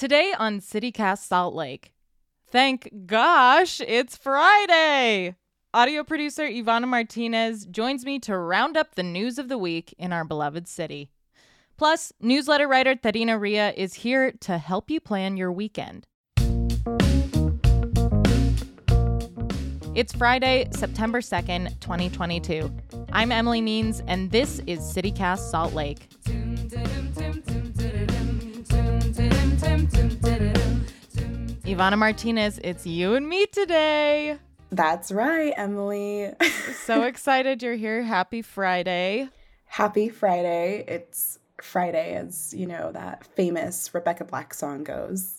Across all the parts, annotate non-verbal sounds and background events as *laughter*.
Today on CityCast Salt Lake. Thank gosh, it's Friday. Audio producer Ivana Martinez joins me to round up the news of the week in our beloved city. Plus, newsletter writer Terina Ria is here to help you plan your weekend. It's Friday, September 2nd, 2022. I'm Emily Means, and this is CityCast Salt Lake. Ivana Martinez, it's you and me today. That's right, Emily. *laughs* so excited you're here. Happy Friday. Happy Friday. It's Friday, as you know, that famous Rebecca Black song goes.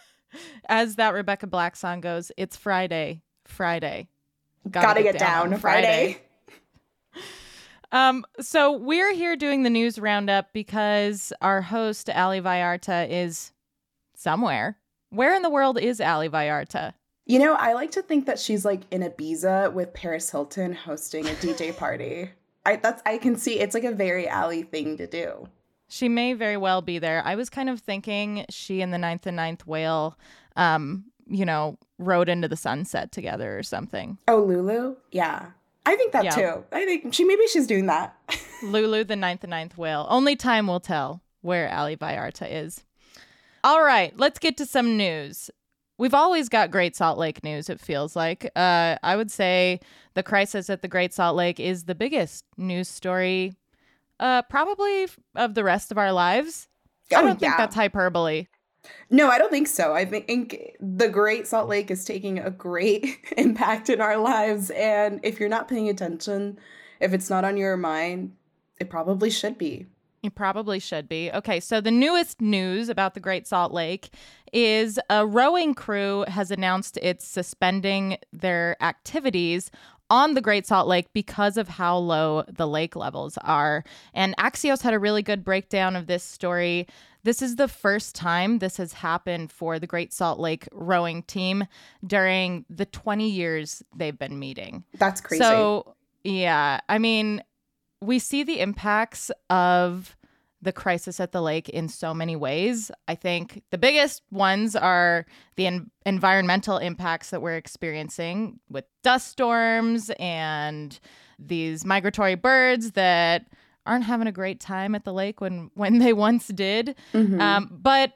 *laughs* as that Rebecca Black song goes, it's Friday. Friday. Gotta, Gotta get, get, down, down Friday. Friday. *laughs* um, so we're here doing the news roundup because our host, Ali Vallarta, is somewhere. Where in the world is Ali Vallarta? You know, I like to think that she's like in Ibiza with Paris Hilton hosting a DJ *laughs* party. I that's I can see it's like a very Ali thing to do. She may very well be there. I was kind of thinking she and the ninth and ninth whale, um, you know, rode into the sunset together or something. Oh, Lulu? Yeah. I think that yeah. too. I think she maybe she's doing that. *laughs* Lulu, the ninth and ninth whale. Only time will tell where Ali Vallarta is. All right, let's get to some news. We've always got Great Salt Lake news, it feels like. Uh, I would say the crisis at the Great Salt Lake is the biggest news story, uh, probably of the rest of our lives. Oh, I don't yeah. think that's hyperbole. No, I don't think so. I think the Great Salt Lake is taking a great *laughs* impact in our lives. And if you're not paying attention, if it's not on your mind, it probably should be. You probably should be. Okay, so the newest news about the Great Salt Lake is a rowing crew has announced it's suspending their activities on the Great Salt Lake because of how low the lake levels are. And Axios had a really good breakdown of this story. This is the first time this has happened for the Great Salt Lake rowing team during the 20 years they've been meeting. That's crazy. So, yeah, I mean, we see the impacts of the crisis at the lake in so many ways. I think the biggest ones are the en- environmental impacts that we're experiencing with dust storms and these migratory birds that aren't having a great time at the lake when when they *laughs* once did. Mm-hmm. Um, but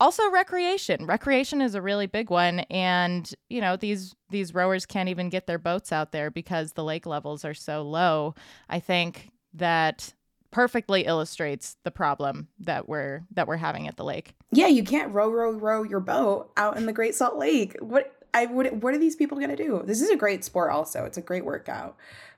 also recreation. Recreation is a really big one, and you know these these rowers can't even get their boats out there because the lake levels are so low. I think that perfectly illustrates the problem that we're that we're having at the lake. Yeah, you can't row row row your boat out in the Great Salt Lake. What I would what are these people going to do? This is a great sport also. It's a great workout.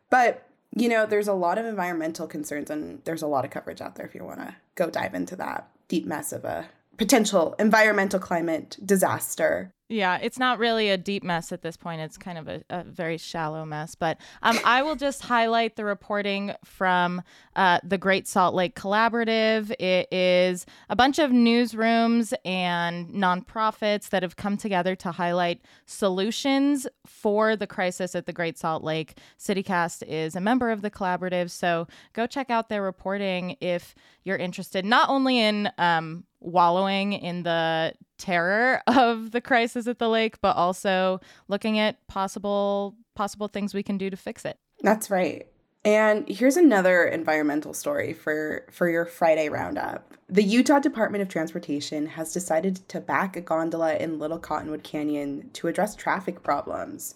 But you know, there's a lot of environmental concerns and there's a lot of coverage out there if you want to go dive into that deep mess of a potential environmental climate disaster. Yeah, it's not really a deep mess at this point. It's kind of a, a very shallow mess. But um, I will just highlight the reporting from uh, the Great Salt Lake Collaborative. It is a bunch of newsrooms and nonprofits that have come together to highlight solutions for the crisis at the Great Salt Lake. CityCast is a member of the collaborative. So go check out their reporting if you're interested, not only in um, wallowing in the terror of the crisis at the lake, but also looking at possible possible things we can do to fix it. That's right. And here's another environmental story for for your Friday roundup. The Utah Department of Transportation has decided to back a gondola in Little Cottonwood Canyon to address traffic problems.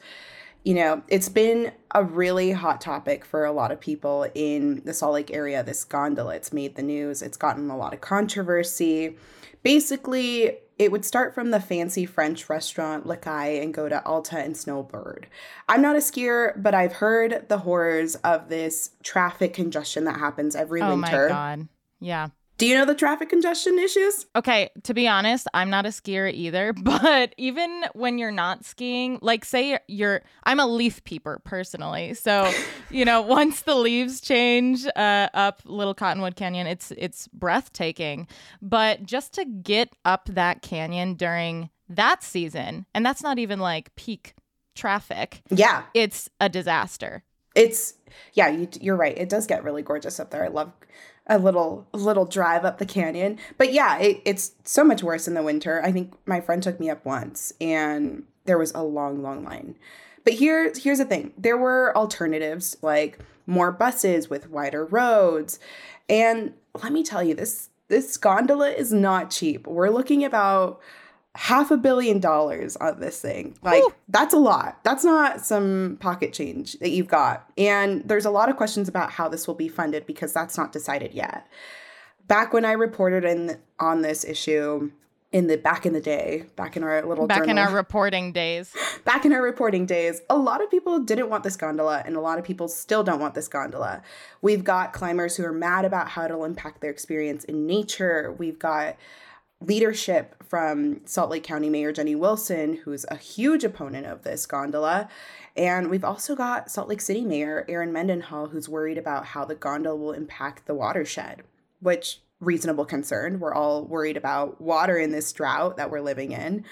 You know, it's been a really hot topic for a lot of people in the Salt Lake area. This gondola, it's made the news, it's gotten a lot of controversy. Basically, it would start from the fancy French restaurant La Caille and go to Alta and Snowbird. I'm not a skier, but I've heard the horrors of this traffic congestion that happens every oh winter. Oh my god. Yeah. Do you know the traffic congestion issues? Okay, to be honest, I'm not a skier either, *laughs* but even when you're not skiing, like say you're I'm a leaf peeper personally. So, *laughs* you know, once the leaves change uh, up Little Cottonwood Canyon, it's it's breathtaking. But just to get up that canyon during that season, and that's not even like peak traffic. Yeah. It's a disaster. It's yeah, you, you're right. It does get really gorgeous up there. I love a little a little drive up the canyon. But yeah, it, it's so much worse in the winter. I think my friend took me up once and there was a long, long line. But here, here's the thing. There were alternatives like more buses with wider roads. And let me tell you, this this gondola is not cheap. We're looking about half a billion dollars on this thing. Like Ooh. that's a lot. That's not some pocket change that you've got. And there's a lot of questions about how this will be funded because that's not decided yet. Back when I reported in on this issue in the back in the day, back in our little back journal, in our reporting days. *laughs* back in our reporting days, a lot of people didn't want this gondola and a lot of people still don't want this gondola. We've got climbers who are mad about how it'll impact their experience in nature. We've got leadership from Salt Lake County Mayor Jenny Wilson, who's a huge opponent of this gondola. And we've also got Salt Lake City Mayor Erin Mendenhall, who's worried about how the gondola will impact the watershed, which reasonable concern. We're all worried about water in this drought that we're living in.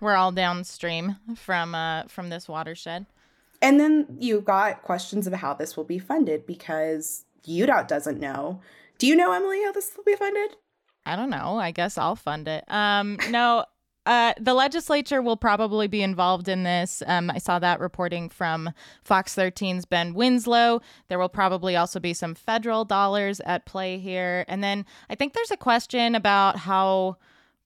We're all downstream from uh from this watershed. And then you've got questions of how this will be funded because UDOT doesn't know. Do you know, Emily, how this will be funded? I don't know. I guess I'll fund it. Um, no, uh, the legislature will probably be involved in this. Um, I saw that reporting from Fox 13's Ben Winslow. There will probably also be some federal dollars at play here. And then I think there's a question about how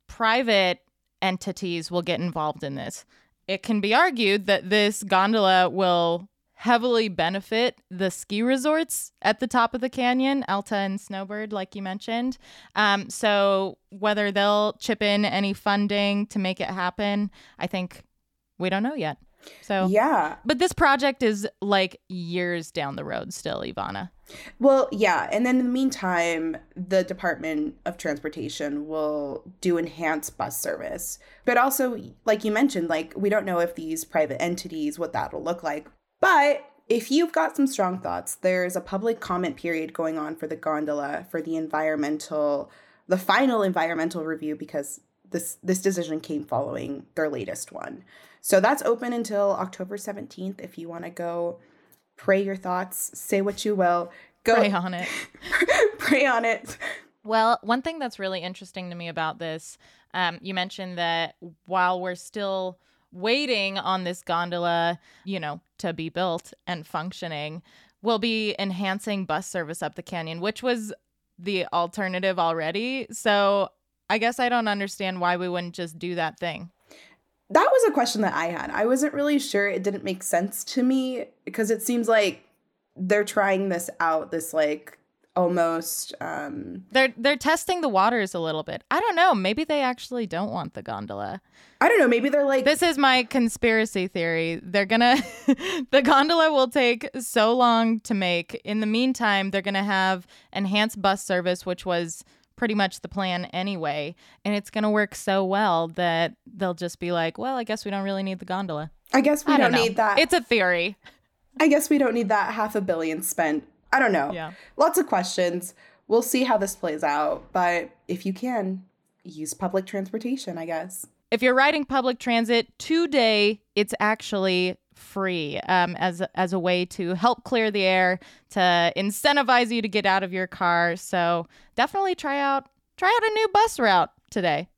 private entities will get involved in this. It can be argued that this gondola will heavily benefit the ski resorts at the top of the canyon, Alta and Snowbird, like you mentioned. Um, so whether they'll chip in any funding to make it happen, I think we don't know yet. So yeah, but this project is like years down the road still, Ivana. Well, yeah, and then in the meantime, the Department of Transportation will do enhanced bus service. But also, like you mentioned, like we don't know if these private entities what that'll look like. But if you've got some strong thoughts, there's a public comment period going on for the gondola for the environmental, the final environmental review because this this decision came following their latest one. So that's open until October 17th if you want to go pray your thoughts, say what you will, go pray on it. *laughs* pray on it. Well, one thing that's really interesting to me about this, um, you mentioned that while we're still waiting on this gondola, you know, to be built and functioning, will be enhancing bus service up the canyon, which was the alternative already. So I guess I don't understand why we wouldn't just do that thing. That was a question that I had. I wasn't really sure. It didn't make sense to me because it seems like they're trying this out, this like almost um they're they're testing the waters a little bit. I don't know. Maybe they actually don't want the gondola. I don't know. Maybe they're like this is my conspiracy theory. They're gonna *laughs* the gondola will take so long to make. In the meantime they're gonna have enhanced bus service which was pretty much the plan anyway. And it's gonna work so well that they'll just be like well i guess we don't really need the gondola. I guess we I don't, don't need that it's a theory. I guess we don't need that half a billion spent I don't know. Yeah. Lots of questions. We'll see how this plays out. But if you can, use public transportation, I guess. If you're riding public transit today, it's actually free um, as as a way to help clear the air to incentivize you to get out of your car. So definitely try out try out a new bus route today.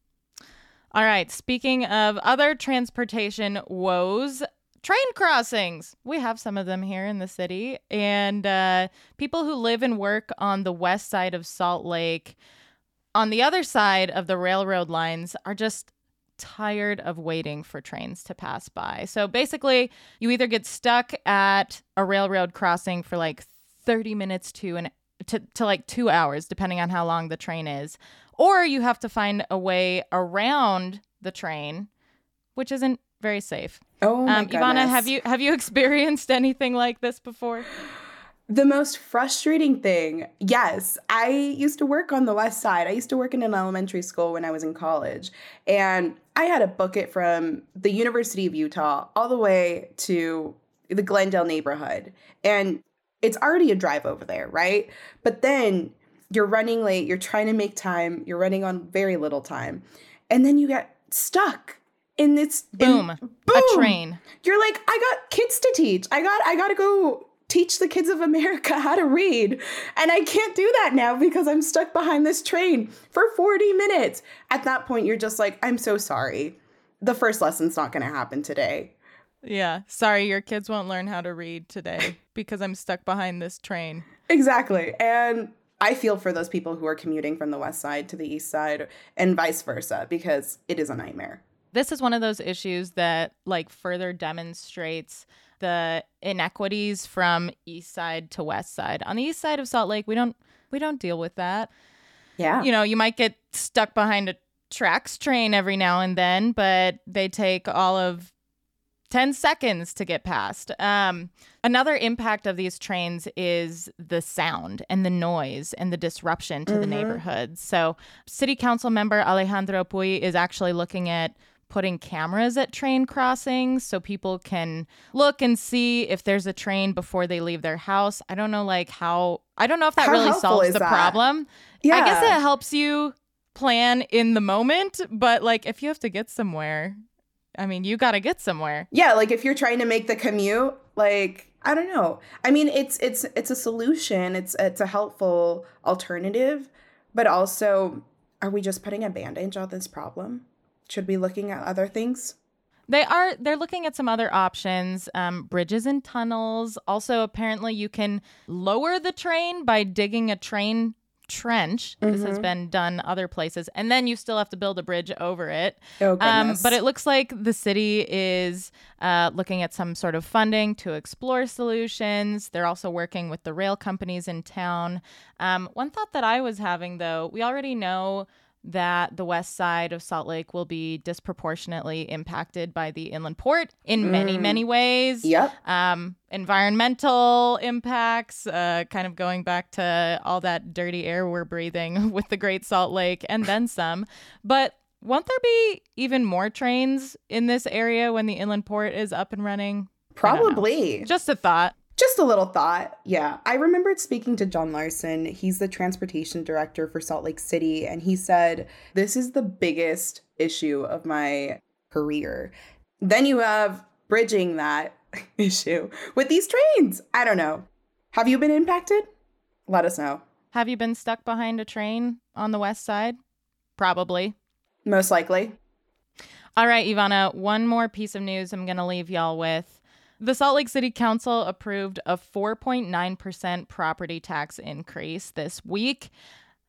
All right. Speaking of other transportation woes, train crossings. We have some of them here in the city. And uh, people who live and work on the west side of Salt Lake, on the other side of the railroad lines, are just tired of waiting for trains to pass by. So basically, you either get stuck at a railroad crossing for like 30 minutes to an to, to like two hours, depending on how long the train is, or you have to find a way around the train, which isn't very safe. Oh my um, Ivana, have you have you *laughs* experienced anything like this before? The most frustrating thing, yes, I used to work on the west side. I used to work in an elementary school when I was in college, and I had to book it from the University of Utah all the way to the Glendale neighborhood. And it's already a drive over there, right? But then you're running late, you're trying to make time, you're running on very little time, and then you get stuck and it's boom, boom, a train. You're like, I got kids to teach. I got, I got to go teach the kids of America *laughs* how to read. And I can't do that now because I'm stuck behind this train for 40 minutes. At that point, you're just like, I'm so sorry. The first lesson's not going to happen today. Yeah. Sorry, your kids won't learn how to read today *laughs* because I'm stuck behind this train. Exactly. And I feel for those people who are commuting from the west side to the east side and vice versa because it is a nightmare. This is one of those issues that like further demonstrates the inequities from east side to west side. On the east side of Salt Lake, we don't we don't deal with that. Yeah. You know, you might get stuck behind a tracks train every now and then, but they take all of 10 seconds to get past. Um, another impact of these trains is the sound and the noise and the disruption to mm-hmm. the neighborhoods. So, City Council member Alejandro Puy is actually looking at putting cameras at train crossings so people can look and see if there's a train before they leave their house. I don't know like how I don't know if that how really solves the that? problem. Yeah. I guess it helps you plan in the moment, but like if you have to get somewhere, I mean, you got to get somewhere. Yeah, like if you're trying to make the commute, like I don't know. I mean, it's it's it's a solution. It's it's a helpful alternative, but also are we just putting a bandage on this problem? Should be looking at other things? They are. They're looking at some other options, um, bridges and tunnels. Also, apparently, you can lower the train by digging a train trench. Mm-hmm. This has mm-hmm. been done other places, and then you still have to build a bridge over it. Oh, um, but it looks like the city is uh, looking at some sort of funding to explore solutions. They're also working with the rail companies in town. Um, one thought that I was having, though, we already know that the west side of Salt Lake will be disproportionately impacted by the inland port in many, mm. many ways. Yep. Um, environmental impacts, uh, kind of going back to all that dirty air we're breathing *laughs* with the Great Salt Lake and then *laughs* some. But won't there be even more trains in this area when the inland port is up and running? Probably. Just a thought. Just a little thought. Yeah. I remembered speaking to John Larson. He's the transportation director for Salt Lake City. And he said, This is the biggest issue of my career. Then you have bridging that *laughs* issue with these trains. I don't know. Have you been impacted? Let us know. Have you been stuck behind a train on the west side? Probably. Most likely. All right, Ivana, one more piece of news I'm going to leave y'all with. The Salt Lake City Council approved a 4.9% property tax increase this week.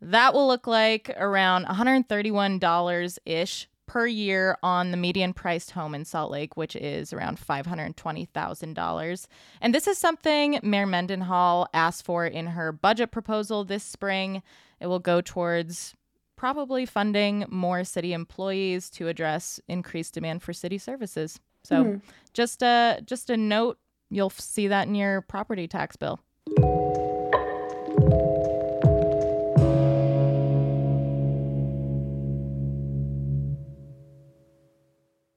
That will look like around $131 ish per year on the median priced home in Salt Lake, which is around $520,000. And this is something Mayor Mendenhall asked for in her budget proposal this spring. It will go towards probably funding more city employees to address increased demand for city services. So mm. just a just a note, you'll see that in your property tax bill.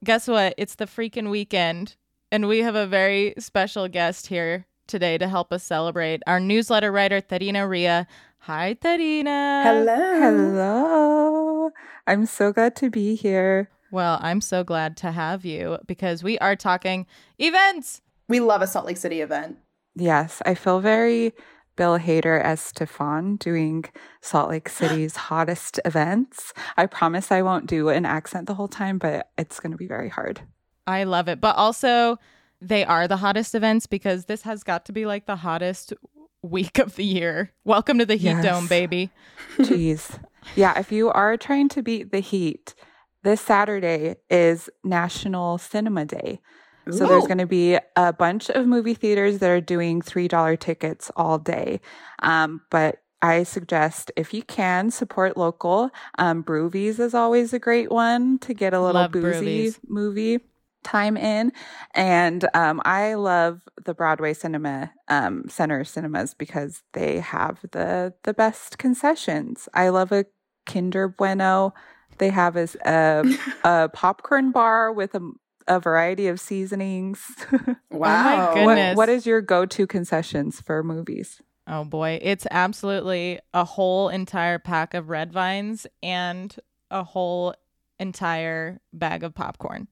Guess what? It's the freaking weekend, and we have a very special guest here today to help us celebrate. Our newsletter writer, Terina Ria. Hi, Terina. Hello. Hello. I'm so glad to be here. Well, I'm so glad to have you because we are talking events. We love a Salt Lake City event. Yes, I feel very Bill Hader as Stefon doing Salt Lake *gasps* City's hottest events. I promise I won't do an accent the whole time, but it's going to be very hard. I love it. But also, they are the hottest events because this has got to be like the hottest week of the year. Welcome to the heat yes. dome, baby. Jeez. Yeah, if you are trying to beat the heat, this Saturday is National Cinema Day. Ooh. So there's going to be a bunch of movie theaters that are doing $3 tickets all day. Um, but I suggest if you can support local. Um, Brewvies is always a great one to get a little love boozy Brewvies. movie time in. And um, I love the Broadway Cinema um, Center cinemas because they have the the best concessions. I love a Kinder Bueno they have is a, *laughs* a popcorn bar with a, a variety of seasonings. *laughs* Oh wow. oh what, what is your go to concessions for movies? Oh boy, it's absolutely a whole entire pack of red vines and a whole entire bag of popcorn.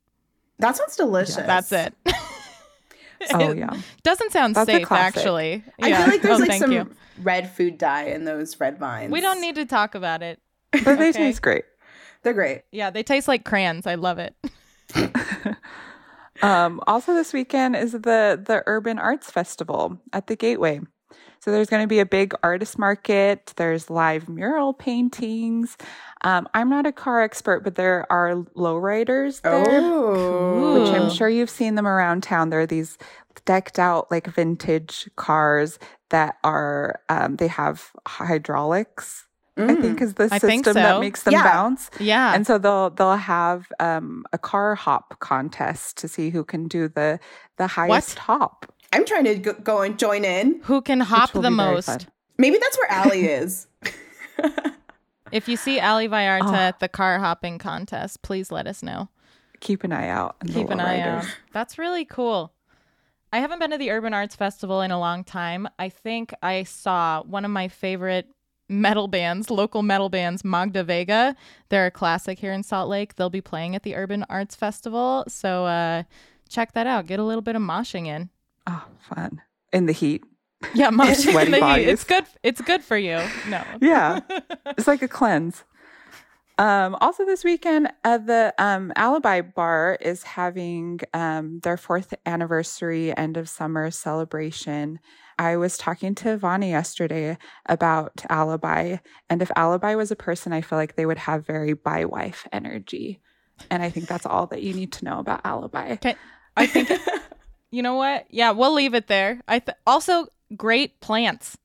That sounds delicious. Yeah, that's it. oh *laughs* yeah, doesn't sound That's safe classic. actually. I Yeah. feel like there's Oh, like some you. red food dye in those red vines. We don't need to talk about it. but they Okay. taste great. They're great. Yeah, they taste like crayons. I love it. *laughs* Um, also, this weekend is the the Urban Arts Festival at the Gateway. So there's going to be a big artist market. There's live mural paintings. Um, I'm not a car expert, but there are lowriders there, Oh, which I'm sure you've seen them around town. There are these decked out like vintage cars that are um, they have hydraulics. I think is the system think that makes them Yeah. bounce. Yeah. And so they'll they'll have um, a car hop contest to see who can do the the highest hop. I'm trying to go, go and join in. Who can hop the most? Maybe that's where Ali is. *laughs* If you see Ali Vallarta Oh. at the car hopping contest, please let us know. Keep an eye out. Keep an eye lowriders. out. That's really cool. I haven't been to the Urban Arts Festival in a long time. I think I saw one of my favorite metal bands, local metal bands, Magda Vega. They're a classic here in Salt Lake. They'll be playing at the Urban Arts Festival. So uh, check that out. Get a little bit of moshing in. Oh, fun in the heat. Yeah, *laughs* moshing in the heat. bodies. It's good. It's good for you. No. Yeah, *laughs* it's like a cleanse. Um, also, this weekend, uh, the um, Alibi Bar is having um, their fourth anniversary end of summer celebration. I was talking to Vani yesterday about Alibi, and if Alibi was a person, I feel like they would have very by wife energy. And I think that's all that you need to know about Alibi. Okay. I think *laughs* you know what? Yeah, we'll leave it there. I th- also great plants.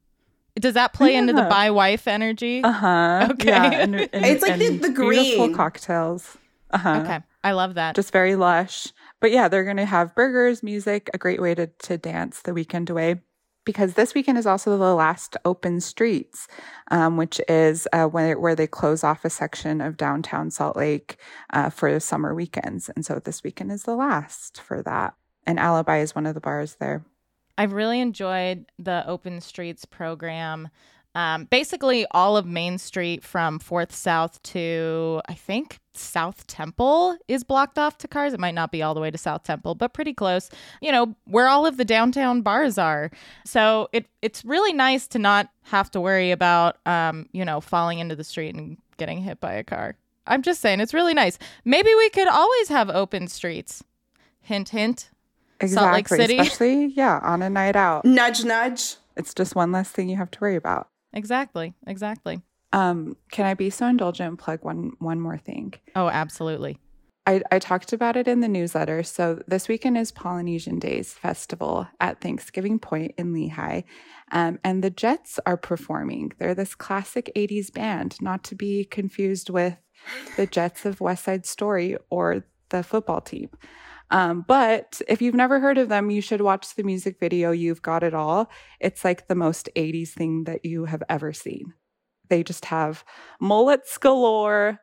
Does that play into the Yeah. by wife energy? Uh huh. Okay. Yeah, *laughs* and, and- It's like the- and the beautiful green. cocktails. Uh huh. okay, I love that. just very lush. But yeah, they're going to have burgers, music, a great way to, to dance the weekend away. Because this weekend is also the last open streets, um, which is uh, where, where they close off a section of downtown Salt Lake uh, for the summer weekends. And so this weekend is the last for that. And Alibi is one of the bars there. I've really enjoyed the Open Streets program. Um, basically, all of Main Street from Fourth South to I think South Temple is blocked off to cars. It might not be all the way to South Temple, but pretty close. You know where all of the downtown bars are. So it it's really nice to not have to worry about um, you know falling into the street and getting hit by a car. I'm just saying it's really nice. Maybe we could always have open streets. Hint, hint. Salt Lake Exactly. City. Especially, yeah, on a night out. nudge, nudge. It's just one less thing you have to worry about. Exactly. Exactly. Um, can I be so indulgent and plug one one more thing? Oh, absolutely. I, I talked about it in the newsletter. So this weekend is Polynesian Days Festival at Thanksgiving Point in Lehi. Um, and the Jets are performing. They're this classic 80s band, not to be confused with the Jets of West Side Story or the football team. Um, but if you've never heard of them, you should watch the music video. You've got it all. It's like the most 80s thing that you have ever seen. They just have mullets galore,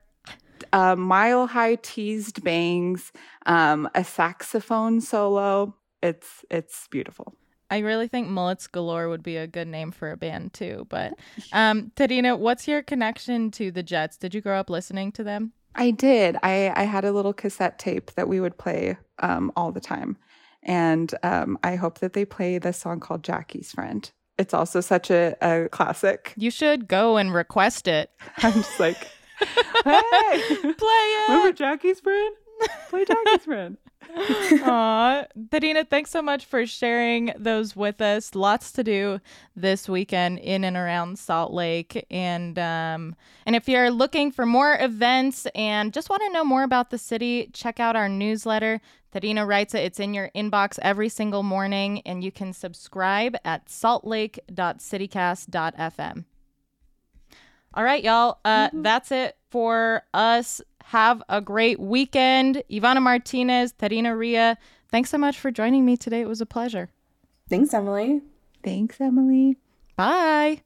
uh, mile high teased bangs, um, a saxophone solo. It's it's beautiful. I really think Mullets Galore would be a good name for a band too. But *laughs* um, Tadina, what's your connection to the Jets? Did you grow up listening to them? I did. I I had a little cassette tape that we would play um, all the time, and um, I hope that they play this song called Jackie's Friend. It's also such a, a classic. You should go and request it. *laughs* I'm just like, *laughs* hey, Play it. remember. Jackie's Friend? Play Jackie's Friend. *laughs* Aw. Tadina, thanks so much for sharing those with us. Lots to do this weekend in and around Salt Lake. And um, and if you're looking for more events and just want to know more about the city, check out our newsletter. Tadina writes it. It's in your inbox every single morning, and you can subscribe at saltlake.citycast.fm. All right, y'all. Uh, That's it for us. Have a great weekend. Ivana Martinez, Terina Ria, thanks so much for joining me today. It was a pleasure. Thanks, Emily. Thanks, Emily. Bye.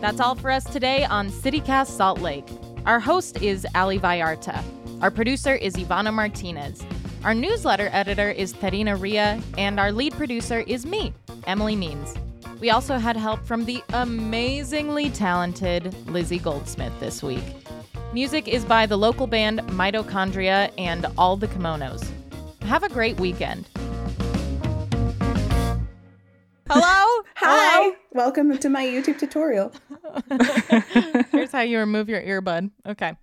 That's all for us today on CityCast Salt Lake. Our host is Ali Vallarta. Our producer is Ivana Martinez. Our newsletter editor is Terina Ria, and our lead producer is me, Emily Means. We also had help from the amazingly talented Lizzie Goldsmith this week. Music is by the local band Mitochondria and All the Kimonos. Have a great weekend. Hello? Hi. Hello? Welcome to my YouTube tutorial. *laughs* Here's how you remove your earbud. Okay.